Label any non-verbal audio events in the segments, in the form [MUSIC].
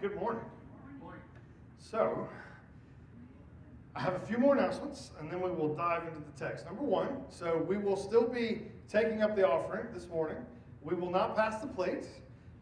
Good morning. So, I have a few more announcements, and then we will dive into the text. Number one, so we will still be taking up the offering this morning. We will not pass the plates.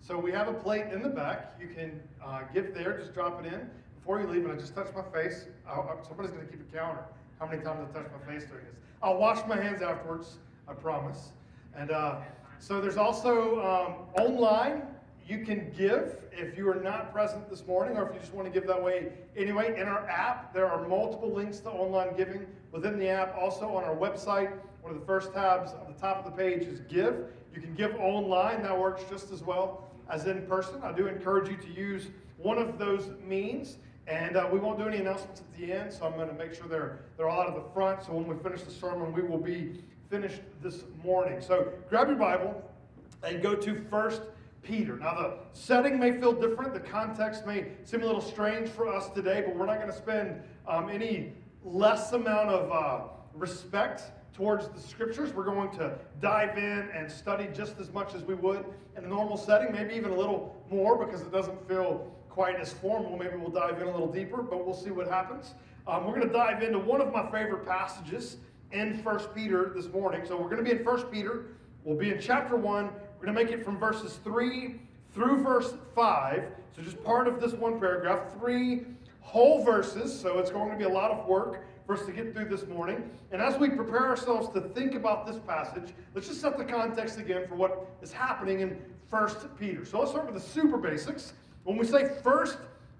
So we have a plate in the back. You can uh, give there, just drop it in. Before you leave, and I just touched my face, I'll, somebody's going to keep a counter how many times I touched my face during this. I'll wash my hands afterwards, I promise. And uh, so there's also um, online you can give if you are not present this morning or if you just want to give that way anyway. In our app, there are multiple links to online giving within the app. Also on our website, one of the first tabs on the top of the page is Give. You can give online, that works just as well as in person. I do encourage you to use one of those means. And uh, we won't do any announcements at the end, so I'm going to make sure they're, they're all out of the front. So when we finish the sermon, we will be finished this morning. So grab your Bible and go to First Peter. Now, the setting may feel different, the context may seem a little strange for us today, but we're not going to spend um, any less amount of uh, respect towards the scriptures. We're going to dive in and study just as much as we would in a normal setting, maybe even a little more because it doesn't feel quite as formal. Maybe we'll dive in a little deeper, but we'll see what happens. Um, we're going to dive into one of my favorite passages in First Peter this morning. So we're going to be in First Peter. We'll be in chapter 1. We're going to make it from verses 3 through verse 5. So, just part of this one paragraph, three whole verses. So, it's going to be a lot of work for us to get through this morning. And as we prepare ourselves to think about this passage, let's just set the context again for what is happening in 1 Peter. So, let's start with the super basics. When we say 1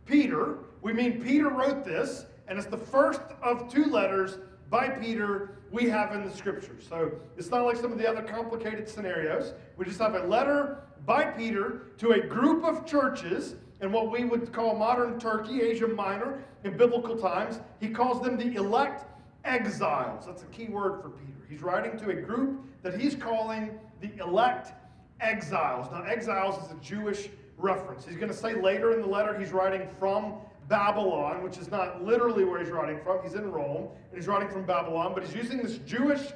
Peter, we mean Peter wrote this, and it's the first of two letters by Peter we have in the scriptures. So it's not like some of the other complicated scenarios. We just have a letter by Peter to a group of churches in what we would call modern Turkey, Asia Minor, in biblical times. He calls them the elect exiles. That's a key word for Peter. He's writing to a group that he's calling the elect exiles. Now, exiles is a Jewish reference. He's going to say later in the letter he's writing from Babylon, which is not literally where he's writing from. He's in Rome, and he's writing from Babylon, but he's using this Jewish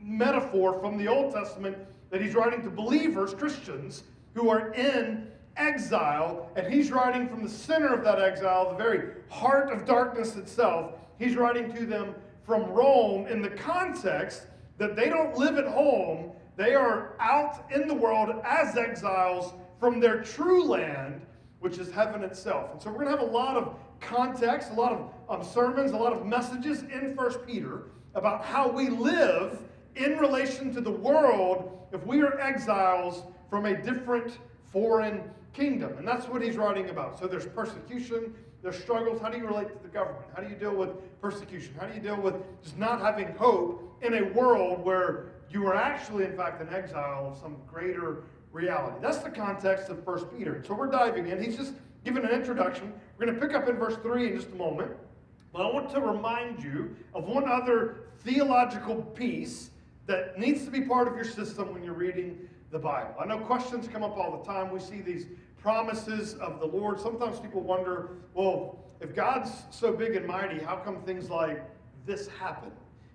metaphor from the Old Testament that he's writing to believers, Christians, who are in exile, and he's writing from the center of that exile, the very heart of darkness itself. He's writing to them from Rome in the context that they don't live at home, they are out in the world as exiles from their true land which is heaven itself. And so we're going to have a lot of context, a lot of um, sermons, a lot of messages in First Peter about how we live in relation to the world if we are exiles from a different foreign kingdom. And that's what he's writing about. So there's persecution, there's struggles. How do you relate to the government? How do you deal with persecution? How do you deal with just not having hope in a world where you are actually, in fact, an exile of some greater reality. That's the context of 1 Peter. So we're diving in. He's just given an introduction. We're going to pick up in verse 3 in just a moment. But I want to remind you of one other theological piece that needs to be part of your system when you're reading the Bible. I know questions come up all the time. We see these promises of the Lord. Sometimes people wonder, well, if God's so big and mighty, how come things like this happen?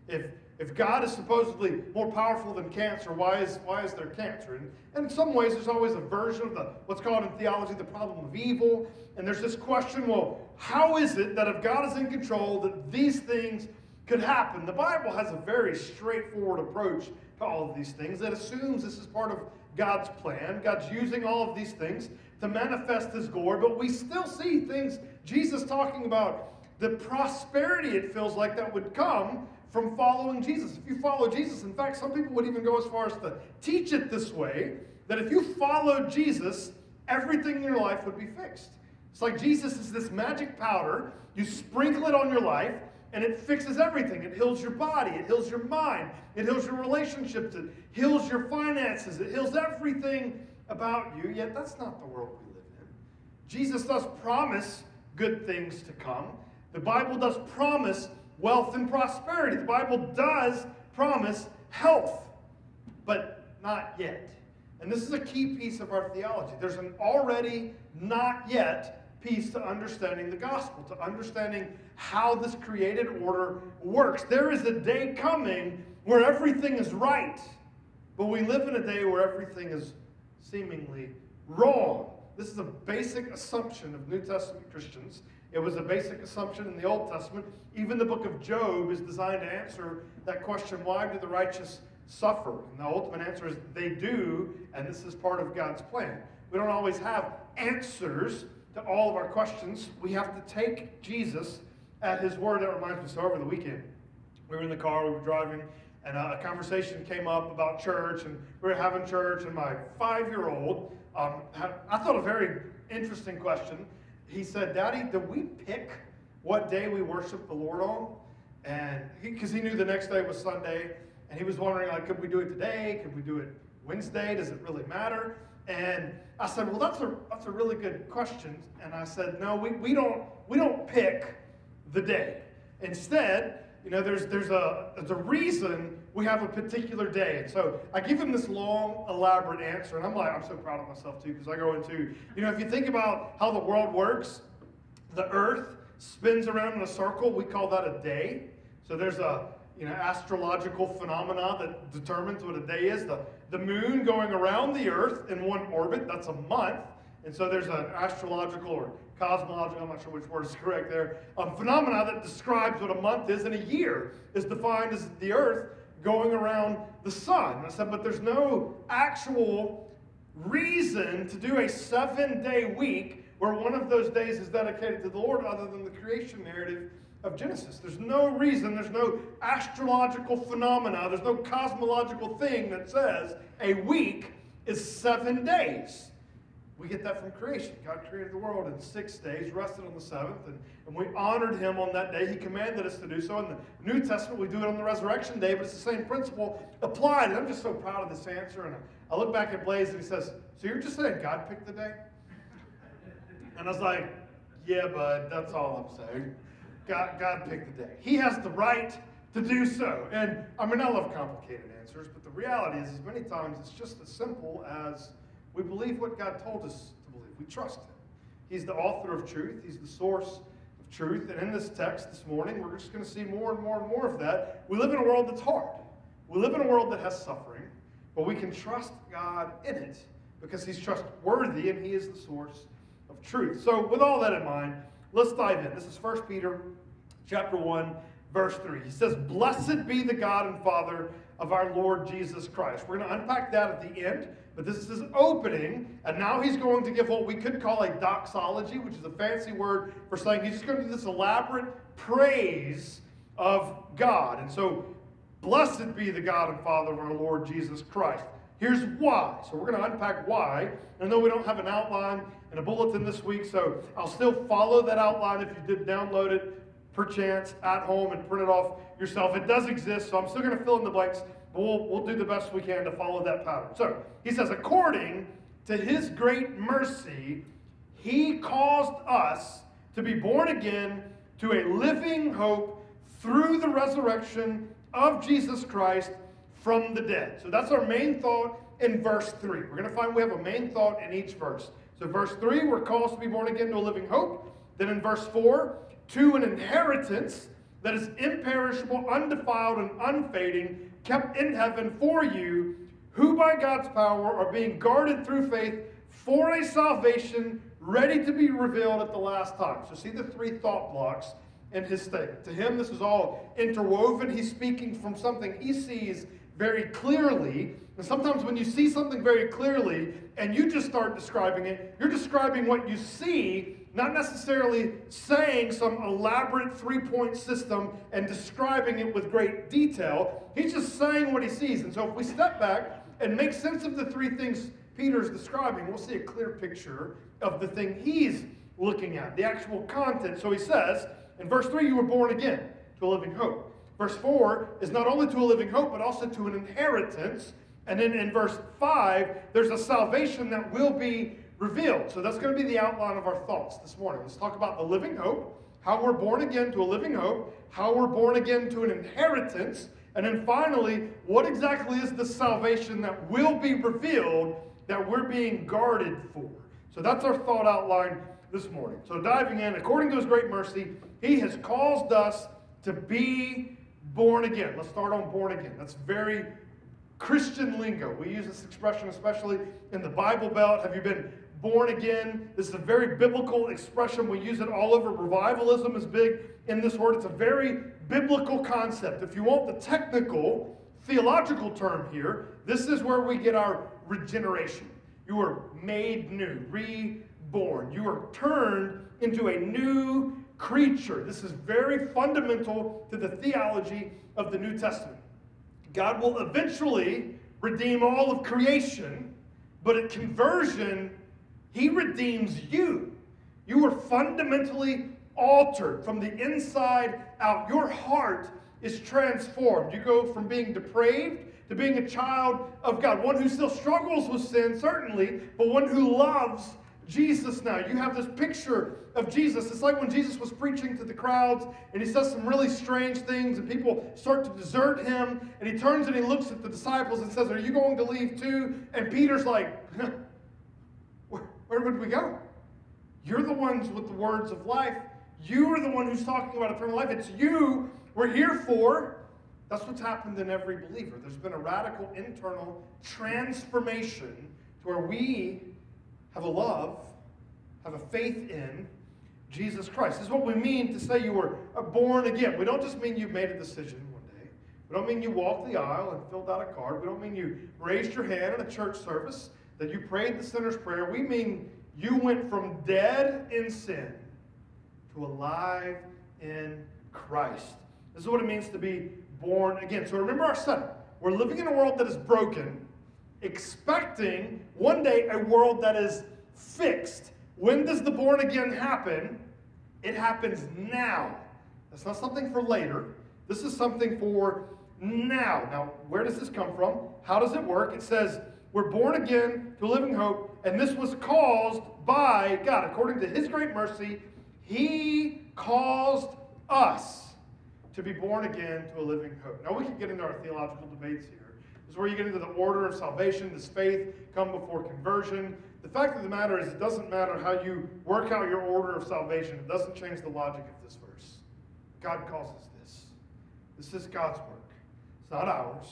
If if God is supposedly more powerful than cancer, why is, why is there cancer? And, and in some ways, there's always a version of the what's called in theology the problem of evil. And there's this question well, how is it that if God is in control, that these things could happen? The Bible has a very straightforward approach to all of these things that assumes this is part of God's plan. God's using all of these things to manifest his glory, but we still see things, Jesus talking about the prosperity it feels like that would come from following Jesus. If you follow Jesus, in fact, some people would even go as far as to teach it this way that if you followed Jesus, everything in your life would be fixed. It's like Jesus is this magic powder. You sprinkle it on your life, and it fixes everything. It heals your body, it heals your mind, it heals your relationships, it heals your finances, it heals everything about you. Yet that's not the world we live in. Jesus does promise good things to come. The Bible does promise wealth and prosperity. The Bible does promise health, but not yet. And this is a key piece of our theology. There's an already not yet piece to understanding the gospel, to understanding how this created order works. There is a day coming where everything is right, but we live in a day where everything is seemingly wrong. This is a basic assumption of New Testament Christians. It was a basic assumption in the Old Testament. Even the book of Job is designed to answer that question why do the righteous suffer? And the ultimate answer is they do, and this is part of God's plan. We don't always have answers to all of our questions. We have to take Jesus at his word. That reminds me, so over the weekend, we were in the car, we were driving, and a conversation came up about church, and we were having church, and my five year old, um, I thought a very interesting question. He said, Daddy, do we pick what day we worship the Lord on? And because he, he knew the next day was Sunday, and he was wondering, like, could we do it today? Could we do it Wednesday? Does it really matter? And I said, well, that's a, that's a really good question. And I said, no, we, we, don't, we don't pick the day. Instead, you know, there's, there's, a, there's a reason we have a particular day. And so I give him this long, elaborate answer. And I'm like, I'm so proud of myself too, because I go into, you know, if you think about how the world works, the earth spins around in a circle. We call that a day. So there's a, you know, astrological phenomena that determines what a day is. The, the moon going around the earth in one orbit, that's a month. And so there's an astrological or cosmological, I'm not sure which word is correct there, um, phenomena that describes what a month is, and a year is defined as the earth going around the sun. I said, but there's no actual reason to do a seven day week where one of those days is dedicated to the Lord other than the creation narrative of Genesis. There's no reason, there's no astrological phenomena, there's no cosmological thing that says a week is seven days. We get that from creation. God created the world in six days, rested on the seventh, and, and we honored him on that day. He commanded us to do so. In the New Testament, we do it on the resurrection day, but it's the same principle applied. And I'm just so proud of this answer. And I, I look back at Blaze and he says, So you're just saying God picked the day? And I was like, Yeah, bud, that's all I'm saying. God, God picked the day. He has the right to do so. And I mean, I love complicated answers, but the reality is, is many times it's just as simple as we believe what God told us to believe. We trust Him. He's the author of truth, He's the source of truth. And in this text this morning, we're just going to see more and more and more of that. We live in a world that's hard. We live in a world that has suffering, but we can trust God in it because He's trustworthy and He is the source of truth. So, with all that in mind, let's dive in. This is 1 Peter chapter 1, verse 3. He says, Blessed be the God and Father of our Lord Jesus Christ. We're going to unpack that at the end, but this is his opening, and now he's going to give what we could call a doxology, which is a fancy word for saying he's just going to do this elaborate praise of God. And so, blessed be the God and Father of our Lord Jesus Christ. Here's why. So we're going to unpack why. And though we don't have an outline and a bulletin this week, so I'll still follow that outline if you did download it perchance at home and print it off yourself. It does exist, so I'm still going to fill in the blanks, but we'll, we'll do the best we can to follow that pattern. So he says, according to his great mercy, he caused us to be born again to a living hope through the resurrection of Jesus Christ from the dead. So that's our main thought in verse 3. We're going to find we have a main thought in each verse. So, verse 3, we're called to be born again to a living hope. Then in verse 4, to an inheritance that is imperishable, undefiled, and unfading, kept in heaven for you, who by God's power are being guarded through faith for a salvation ready to be revealed at the last time. So, see the three thought blocks in his statement. To him, this is all interwoven. He's speaking from something he sees very clearly. And sometimes when you see something very clearly and you just start describing it, you're describing what you see not necessarily saying some elaborate three point system and describing it with great detail. He's just saying what he sees. And so if we step back and make sense of the three things Peter's describing, we'll see a clear picture of the thing he's looking at, the actual content. So he says, in verse 3, you were born again to a living hope. Verse 4 is not only to a living hope, but also to an inheritance. And then in verse 5, there's a salvation that will be revealed. So that's going to be the outline of our thoughts this morning. Let's talk about the living hope, how we're born again to a living hope, how we're born again to an inheritance, and then finally, what exactly is the salvation that will be revealed that we're being guarded for? So that's our thought outline this morning. So diving in, according to his great mercy, he has caused us to be born again. Let's start on born again. That's very Christian lingo. We use this expression especially in the Bible Belt. Have you been born again. This is a very biblical expression. We use it all over. Revivalism is big in this word. It's a very biblical concept. If you want the technical, theological term here, this is where we get our regeneration. You are made new, reborn. You are turned into a new creature. This is very fundamental to the theology of the New Testament. God will eventually redeem all of creation, but at conversion, He redeems you. You are fundamentally altered from the inside out. Your heart is transformed. You go from being depraved to being a child of God, one who still struggles with sin, certainly, but one who loves Jesus now. You have this picture of Jesus. It's like when Jesus was preaching to the crowds and he says some really strange things and people start to desert him and he turns and he looks at the disciples and says, Are you going to leave too? And Peter's like, [LAUGHS] where, would we go? You're the ones with the words of life. You are the one who's talking about eternal life. It's you we're here for. That's what's happened in every believer. There's been a radical internal transformation to where we have a love, have a faith in Jesus Christ. This is what we mean to say you were uh, born again. We don't just mean you made a decision one day. We don't mean you walked the aisle and filled out a card. We don't mean you raised your hand in a church service, that you prayed the sinner's prayer. We mean you went from dead in sin to alive in Christ. This is what it means to be born again. So remember our setup. We're living in a world that is broken expecting one day a world that is fixed. When does the born again happen? It happens now. That's not something for later. This is something for now. Now, where does this come from? How does it work? It says, We're born again to living hope, and this was caused by God. According to His great mercy, He caused us to be born again to a living hope. Now, we can get into our theological debates here. This is where you get into the order of salvation. Does faith come before conversion? The fact of the matter is, it doesn't matter how you work out your order of salvation, it doesn't change the logic of this verse. God calls us this. This is God's work, it's not ours.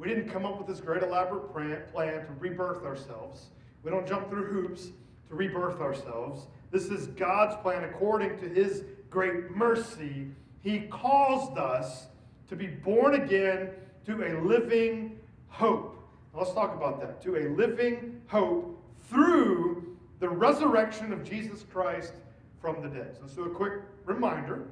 We didn't come up with this great elaborate plan to rebirth ourselves. We don't jump through hoops to rebirth ourselves. This is God's plan according to his great mercy. He caused us to be born again to a living hope. Now let's talk about that. To a living hope through the resurrection of Jesus Christ from the dead. So let's a quick reminder,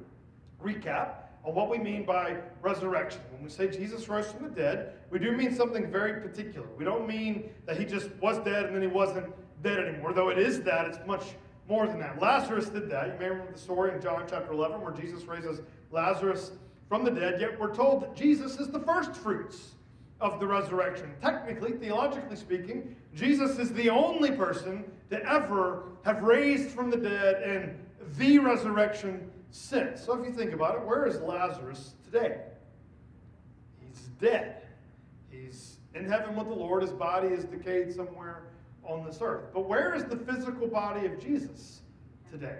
recap on what we mean by resurrection. When we say Jesus rose from the dead, we do mean something very particular. We don't mean that he just was dead and then he wasn't dead anymore, though it is that, it's much more than that. Lazarus did that. You may remember the story in John chapter 11 where Jesus raises Lazarus from the dead, yet we're told that Jesus is the first fruits of the resurrection. Technically, theologically speaking, Jesus is the only person to ever have raised from the dead and the resurrection So if you think about it, where is Lazarus today? He's dead. He's in heaven with the Lord. His body is decayed somewhere on this earth. But where is the physical body of Jesus today?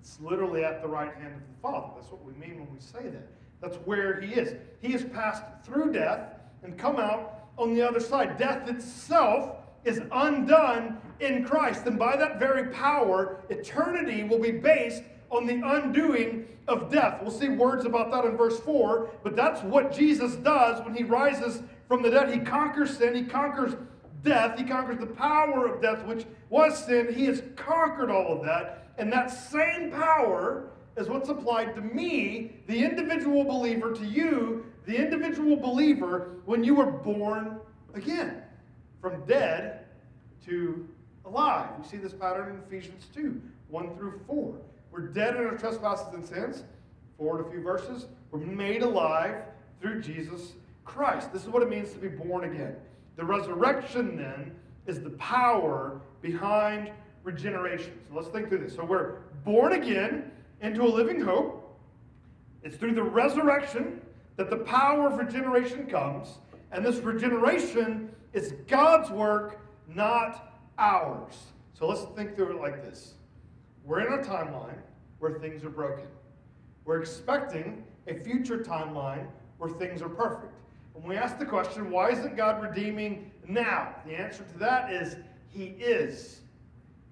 It's literally at the right hand of the Father. That's what we mean when we say that. That's where he is. He has passed through death and come out on the other side. Death itself is undone in Christ. And by that very power, eternity will be based on the undoing of death. We'll see words about that in verse 4, but that's what Jesus does when he rises from the dead. He conquers sin, he conquers death, he conquers the power of death, which was sin. He has conquered all of that. And that same power is what's applied to me, the individual believer, to you, the individual believer, when you were born again. From dead to alive. We see this pattern in Ephesians 2 1 through 4. We're dead in our trespasses and sins. Forward a few verses. We're made alive through Jesus Christ. This is what it means to be born again. The resurrection, then, is the power behind regeneration. So let's think through this. So we're born again into a living hope. It's through the resurrection that the power of regeneration comes. And this regeneration is God's work, not ours. So let's think through it like this We're in a timeline where things are broken. We're expecting a future timeline where things are perfect. And we ask the question, why isn't God redeeming now? The answer to that is He is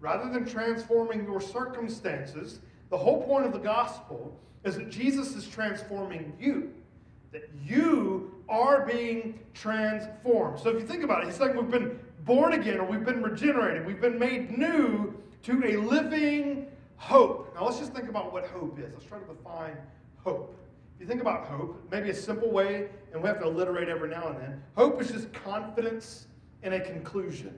rather than transforming your circumstances, the whole point of the gospel is that Jesus is transforming you. That you are being transformed. So if you think about it, he's saying we've been born again or we've been regenerated, we've been made new to a living hope. Now let's just think about what hope is. Let's try to define hope. If you think about hope, maybe a simple way, and we have to alliterate every now and then, hope is just confidence in a conclusion.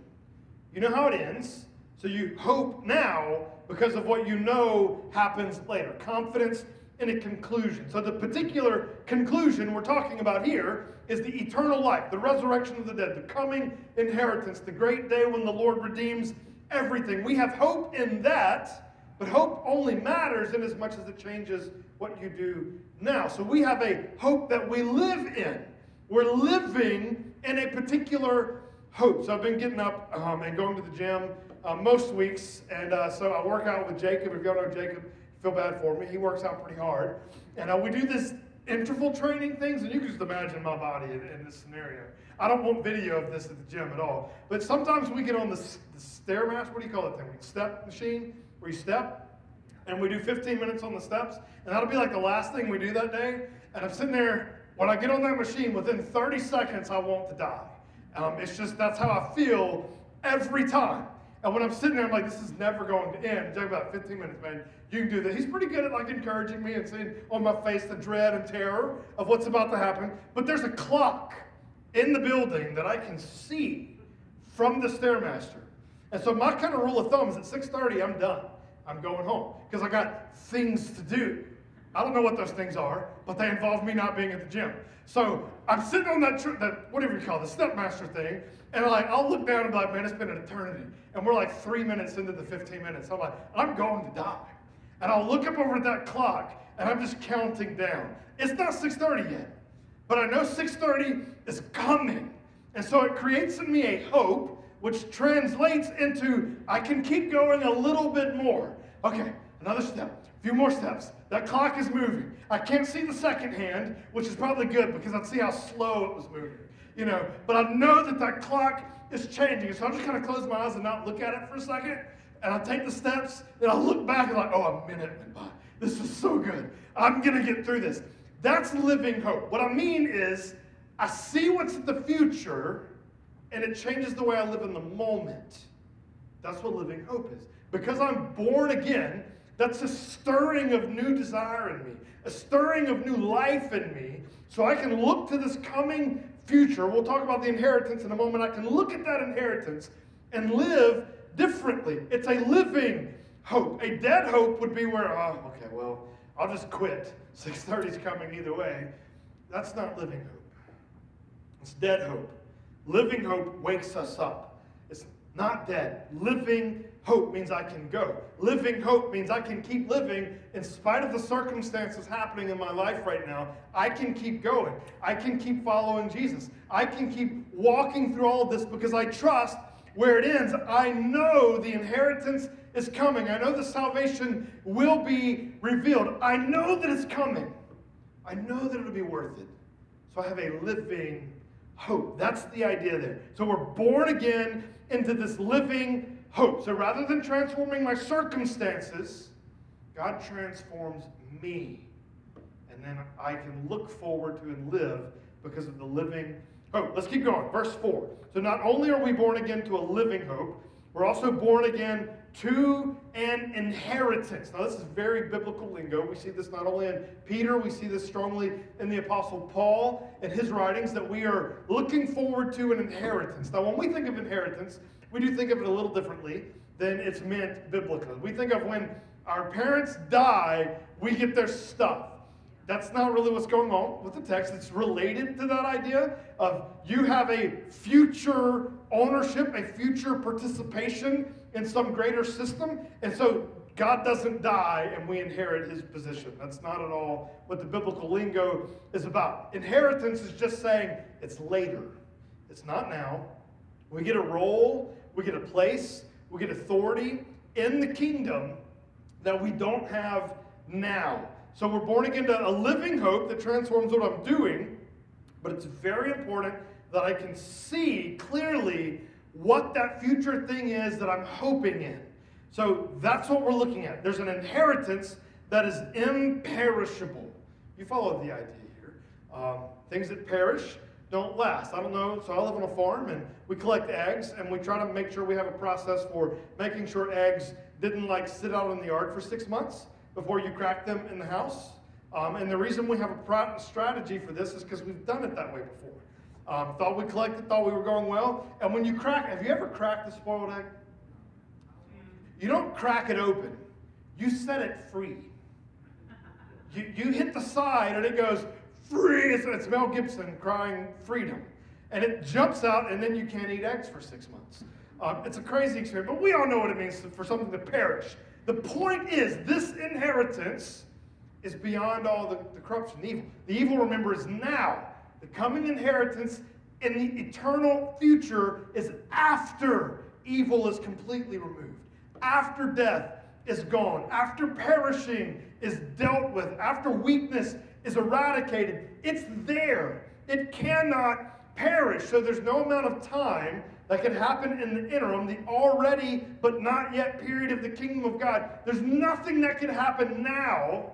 You know how it ends, so you hope now because of what you know happens later. Confidence in a conclusion. So the particular conclusion we're talking about here is the eternal life, the resurrection of the dead, the coming inheritance, the great day when the Lord redeems everything. We have hope in that, but hope only matters in as much as it changes what you do now. So we have a hope that we live in. We're living in a particular hope. So I've been getting up um, and going to the gym uh, most weeks, and uh, so I work out with Jacob. If you don't know Jacob, feel bad for me. He works out pretty hard, and uh, we do this interval training things, and you can just imagine my body in, in, this scenario. I don't want video of this at the gym at all, but sometimes we get on the, the stairmaster. What do you call it? Thing? Step machine where you step, and we do 15 minutes on the steps, and that'll be like the last thing we do that day. And I'm sitting there. When I get on that machine, within 30 seconds, I want to die. Um, it's just that's how I feel every time. And when I'm sitting there, I'm like, this is never going to end. Talk about 15 minutes, man. You can do that. He's pretty good at like encouraging me and seeing on my face the dread and terror of what's about to happen. But there's a clock in the building that I can see from the stairmaster. And so my kind of rule of thumb is at 6:30, I'm done. I'm going home because I got things to do. I don't know what those things are, but they involve me not being at the gym. So I'm sitting on that, tr- that whatever you call it, the stepmaster thing, and like I'll look down and be like, man, it's been an eternity. And we're like three minutes into the 15 minutes. I'm like, I'm going to die. And I'll look up over at that clock and I'm just counting down. It's not 6:30 yet, but I know 6:30 is coming. And so it creates in me a hope, which translates into I can keep going a little bit more. Okay, another step, a few more steps. That clock is moving. I can't see the second hand, which is probably good because I'd see how slow it was moving. You know, but I know that that clock is changing. So I'll just kind of close my eyes and not look at it for a second. And I'll take the steps, and I'll look back and like, oh, a minute went by. This is so good. I'm gonna get through this. That's living hope. What I mean is, I see what's in the future, and it changes the way I live in the moment. That's what living hope is. Because I'm born again, that's a stirring of new desire in me, a stirring of new life in me, so I can look to this coming future. We'll talk about the inheritance in a moment. I can look at that inheritance and live differently. It's a living hope. A dead hope would be where, oh, okay, well, I'll just quit. 6:30 is coming either way. That's not living hope. It's dead hope. Living hope wakes us up. It's not dead. Living hope means I can go. Living hope means I can keep living in spite of the circumstances happening in my life right now. I can keep going. I can keep following Jesus. I can keep walking through all of this because I trust where it ends. I know the inheritance is coming. I know the salvation will be revealed. I know that it's coming. I know that it'll be worth it. So I have a living hope. That's the idea there. So we're born again into this living hope. So rather than transforming my circumstances, God transforms me. And then I can look forward to and live because of the living hope. Let's keep going. Verse 4. So not only are we born again to a living hope, we're also born again to an inheritance. Now, this is very biblical lingo. We see this not only in Peter, we see this strongly in the Apostle Paul and his writings that we are looking forward to an inheritance. Now, when we think of inheritance, we do think of it a little differently than it's meant biblically. We think of when our parents die, we get their stuff. That's not really what's going on with the text. It's related to that idea of you have a future ownership, a future participation in some greater system. And so God doesn't die and we inherit his position. That's not at all what the biblical lingo is about. Inheritance is just saying it's later, it's not now. We get a role we get a place, we get authority in the kingdom that we don't have now. So we're born again to a living hope that transforms what I'm doing, but it's very important that I can see clearly what that future thing is that I'm hoping in. So that's what we're looking at. There's an inheritance that is imperishable. You follow the idea here. Um, things that perish don't last. I don't know. So I live on a farm and we collect eggs and we try to make sure we have a process for making sure eggs didn't like sit out in the yard for six months before you crack them in the house. Um, and the reason we have a strategy for this is because we've done it that way before. Um, thought we collected, thought we were going well. And when you crack, have you ever cracked a spoiled egg? You don't crack it open, you set it free. You, you hit the side and it goes free. It's, it's Mel Gibson crying freedom. And it jumps out, and then you can't eat eggs for six months. Um, it's a crazy experience, but we all know what it means for something to perish. The point is, this inheritance is beyond all the, the corruption, the evil. The evil, remember, is now. The coming inheritance in the eternal future is after evil is completely removed, after death is gone, after perishing is dealt with, after weakness is eradicated. It's there. It cannot perish. So there's no amount of time that can happen in the interim, the already but not yet period of the kingdom of God. There's nothing that can happen now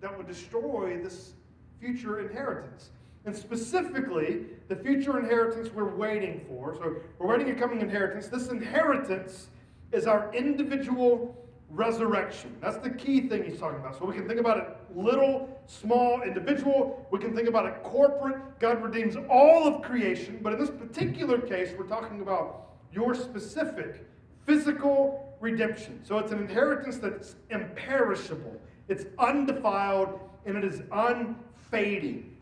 that would destroy this future inheritance. And specifically, the future inheritance we're waiting for. So we're waiting a coming inheritance. This inheritance is our individual resurrection. That's the key thing he's talking about. So we can think about it little, small, individual. We can think about it corporate. God redeems all of creation. But in this particular case, we're talking about your specific physical redemption. So it's an inheritance that's imperishable, it's undefiled, and it is unfading.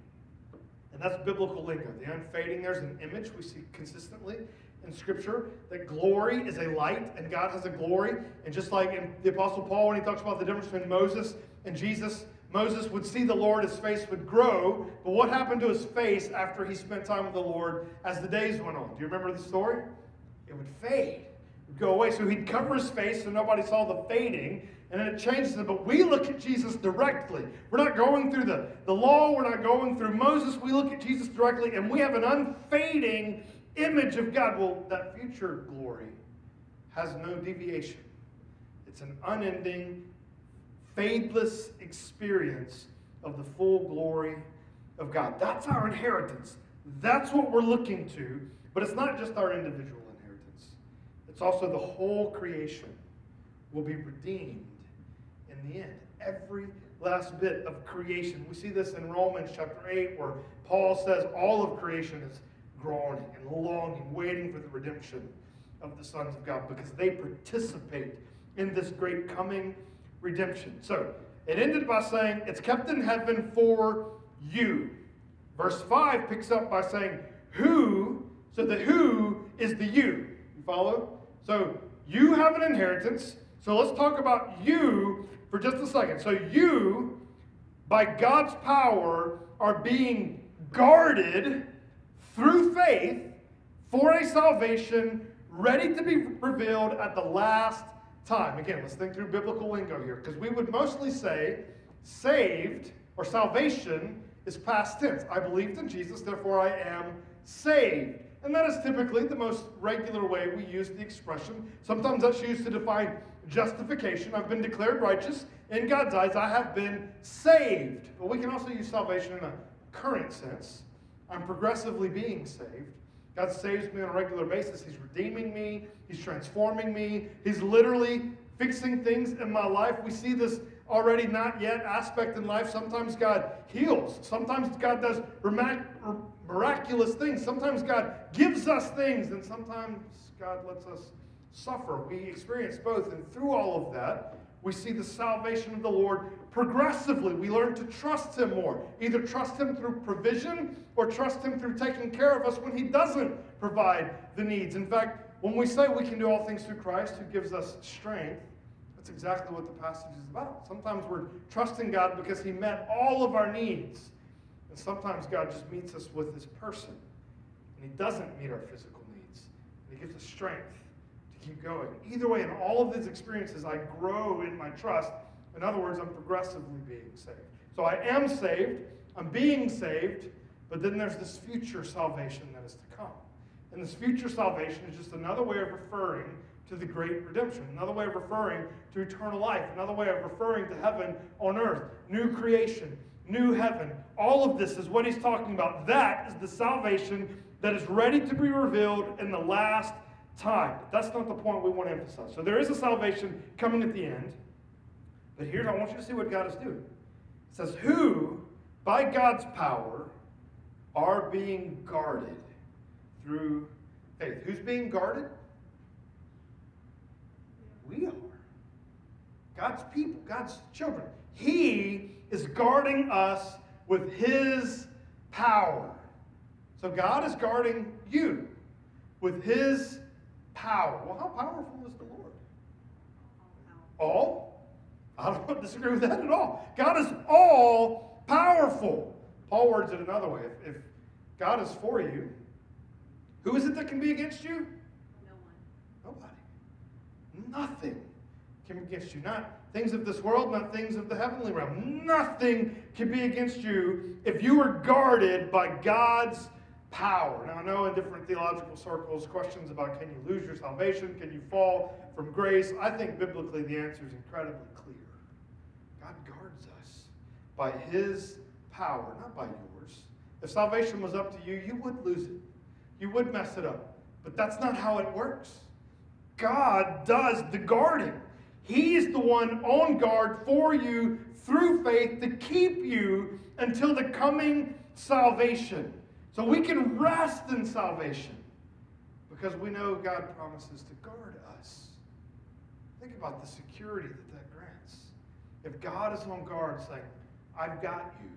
And that's biblical lingo. The unfading, there's an image we see consistently in Scripture that glory is a light and God has a glory. And just like in the Apostle Paul, when he talks about the difference between Moses and Jesus, Moses would see the Lord, his face would grow. But what happened to his face after he spent time with the Lord as the days went on? Do you remember the story? It would fade, go away. So he'd cover his face so nobody saw the fading. And then it changes it. But we look at Jesus directly. We're not going through the, the law, we're not going through Moses. We look at Jesus directly, and we have an unfading image of God. Well, that future glory has no deviation, it's an unending, fadeless experience of the full glory of God. That's our inheritance. That's what we're looking to. But it's not just our individual it's also the whole creation will be redeemed in the end. Every last bit of creation. We see this in Romans chapter 8, where Paul says all of creation is groaning and longing, waiting for the redemption of the sons of God because they participate in this great coming redemption. So it ended by saying, It's kept in heaven for you. Verse 5 picks up by saying, Who, so the who is the you. You follow? So you have an inheritance. So let's talk about you for just a second. So you, by God's power, are being guarded through faith for a salvation ready to be revealed at the last time. Again, let's think through biblical lingo here, because we would mostly say saved or salvation is past tense. I believed in Jesus, therefore I am saved. And that is typically the most regular way we use the expression. Sometimes that's used to define justification. I've been declared righteous. In God's eyes, I have been saved. But we can also use salvation in a current sense. I'm progressively being saved. God saves me on a regular basis. He's redeeming me, He's transforming me, He's literally fixing things in my life. We see this already not yet aspect in life. Sometimes God heals, sometimes God does miraculous things, sometimes God gives us things, and sometimes God lets us suffer. We experience both, and through all of that, we see the salvation of the Lord progressively. We learn to trust Him more. Either trust Him through provision or trust Him through taking care of us when He doesn't provide the needs. In fact, when we say we can do all things through Christ who gives us strength, that's exactly what the passage is about. Sometimes we're trusting God because He met all of our needs. And sometimes God just meets us with His person. And He doesn't meet our physical needs. And He gives us strength to keep going. Either way, in all of these experiences, I grow in my trust. In other words, I'm progressively being saved. So I am saved, I'm being saved, but then there's this future salvation that is to come. And this future salvation is just another way of referring to the great redemption. Another way of referring to eternal life. Another way of referring to heaven on earth. New creation, new heaven. All of this is what he's talking about. That is the salvation that is ready to be revealed in the last time. But that's not the point we want to emphasize. So there is a salvation coming at the end. But here, I want you to see what God is doing. It says, Who, by God's power, are being guarded through faith. Who's being guarded? We are. God's people, God's children. He is guarding us with His power. So God is guarding you with His power. Well, how powerful is the Lord? All? I don't [LAUGHS] disagree with that at all. God is all powerful. Paul words it another way. If, if God is for you, who is it that can be against you? Nothing can be against you. Not things of this world, not things of the heavenly realm. Nothing can be against you if you are guarded by God's power. Now, I know in different theological circles, questions about can you lose your salvation? Can you fall from grace? I think biblically the answer is incredibly clear. God guards us by His power, not by yours. If salvation was up to you, you would lose it. You would mess it up. But that's not how it works. God does the guarding. He is the one on guard for you through faith to keep you until the coming salvation. So we can rest in salvation because we know God promises to guard us. Think about the security that that grants. If God is on guard saying, I've got you,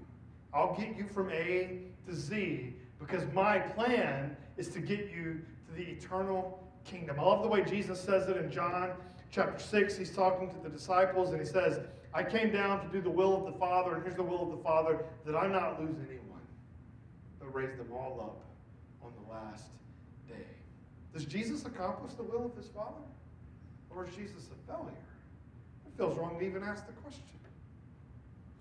I'll get you from A to Z because my plan is to get you to the eternal kingdom. I love the way Jesus says it in John chapter 6. He's talking to the disciples and he says, I came down to do the will of the Father, and here's the will of the Father that I not lose anyone but raise them all up on the last day. Does Jesus accomplish the will of his Father? Or is Jesus a failure? It feels wrong to even ask the question.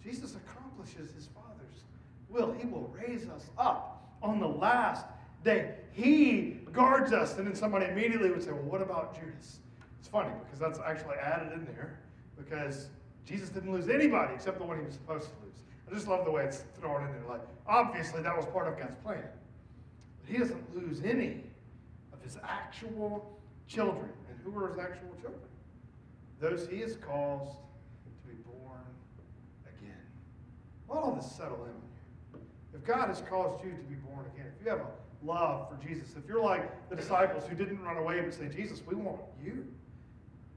Jesus accomplishes his Father's will. He will raise us up on the last day. He guards us. And then somebody immediately would say, well, what about Judas? It's funny because that's actually added in there because Jesus didn't lose anybody except the one he was supposed to lose. I just love the way it's thrown in there. Like, obviously, that was part of God's plan. But he doesn't lose any of his actual children. And who are his actual children? Those he has caused to be born again. All this settle in. If God has caused you to be born again, if you have a love for Jesus, if you're like the disciples who didn't run away but say, Jesus, we want you.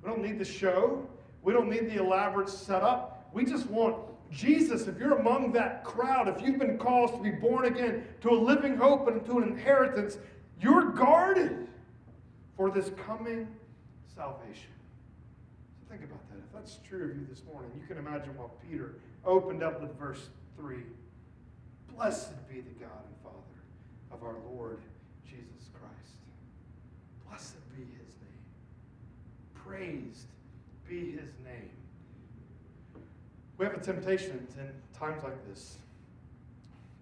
We don't need the show. We don't need the elaborate setup. We just want Jesus, if you're among that crowd, if you've been called to be born again to a living hope and to an inheritance, you're guarded for this coming salvation. So think about that. If that's true of you this morning, you can imagine what Peter opened up with verse 3. Blessed be the God of our Lord Jesus Christ. Blessed be his name. Praised be his name we have a temptation in times like this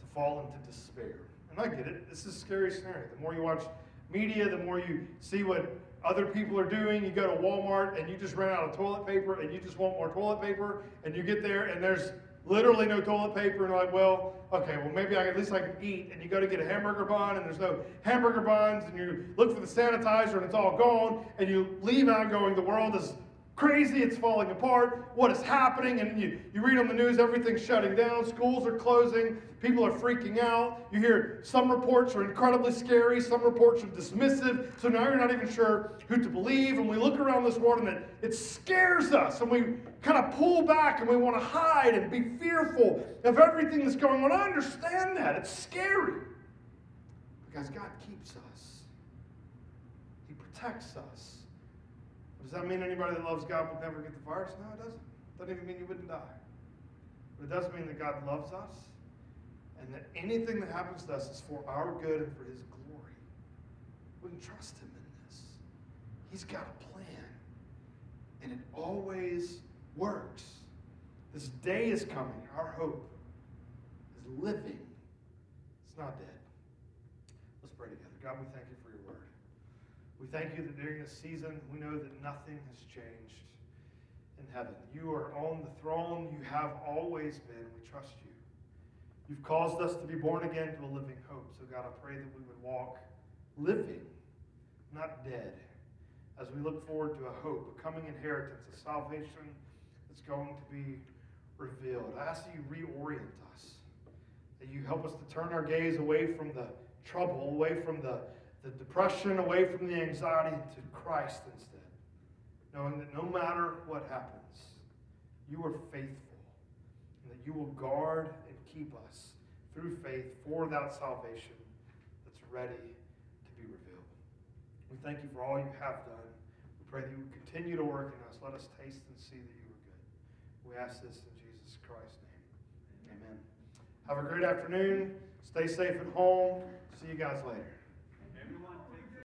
to fall into despair. And I get it. This is a scary scenario. The more you watch media, the more you see what other people are doing. You go to Walmart and you just run out of toilet paper and you just want more toilet paper. And you get there and there's literally no toilet paper. And like, well, okay, well, maybe I, at least I can eat. And you go to get a hamburger bun and there's no hamburger buns. And you look for the sanitizer and it's all gone. And you leave out going, the world is crazy, it's falling apart, what is happening, and you, you read on the news, everything's shutting down, schools are closing, people are freaking out. You hear some reports are incredibly scary, some reports are dismissive, so now you're not even sure who to believe, and we look around this world and it, it scares us, and we kind of pull back and we want to hide and be fearful of everything that's going on. I understand that, it's scary. Because God keeps us, He protects us. Does that mean anybody that loves God would never get the virus? No, it doesn't. It doesn't even mean you wouldn't die. But it does mean that God loves us and that anything that happens to us is for our good and for His glory. We can trust Him in this. He's got a plan, and it always works. This day is coming. Our hope is living, it's not dead. Let's pray together. God, we thank you for your word. We thank you that during this season, we know that nothing has changed in heaven. You are on the throne. You have always been. We trust you. You've caused us to be born again to a living hope. So, God, I pray that we would walk living, not dead, as we look forward to a hope, a coming inheritance, a salvation that's going to be revealed. I ask that you reorient us, that you help us to turn our gaze away from the trouble, away from the, the depression, away from the anxiety to Christ instead, knowing that no matter what happens, you are faithful, and that you will guard and keep us through faith for that salvation that's ready to be revealed. We thank you for all you have done. We pray that you would continue to work in us. Let us taste and see that you are good. We ask this in Jesus Christ's name. Amen. Have a great afternoon. Stay safe at home. See you guys later.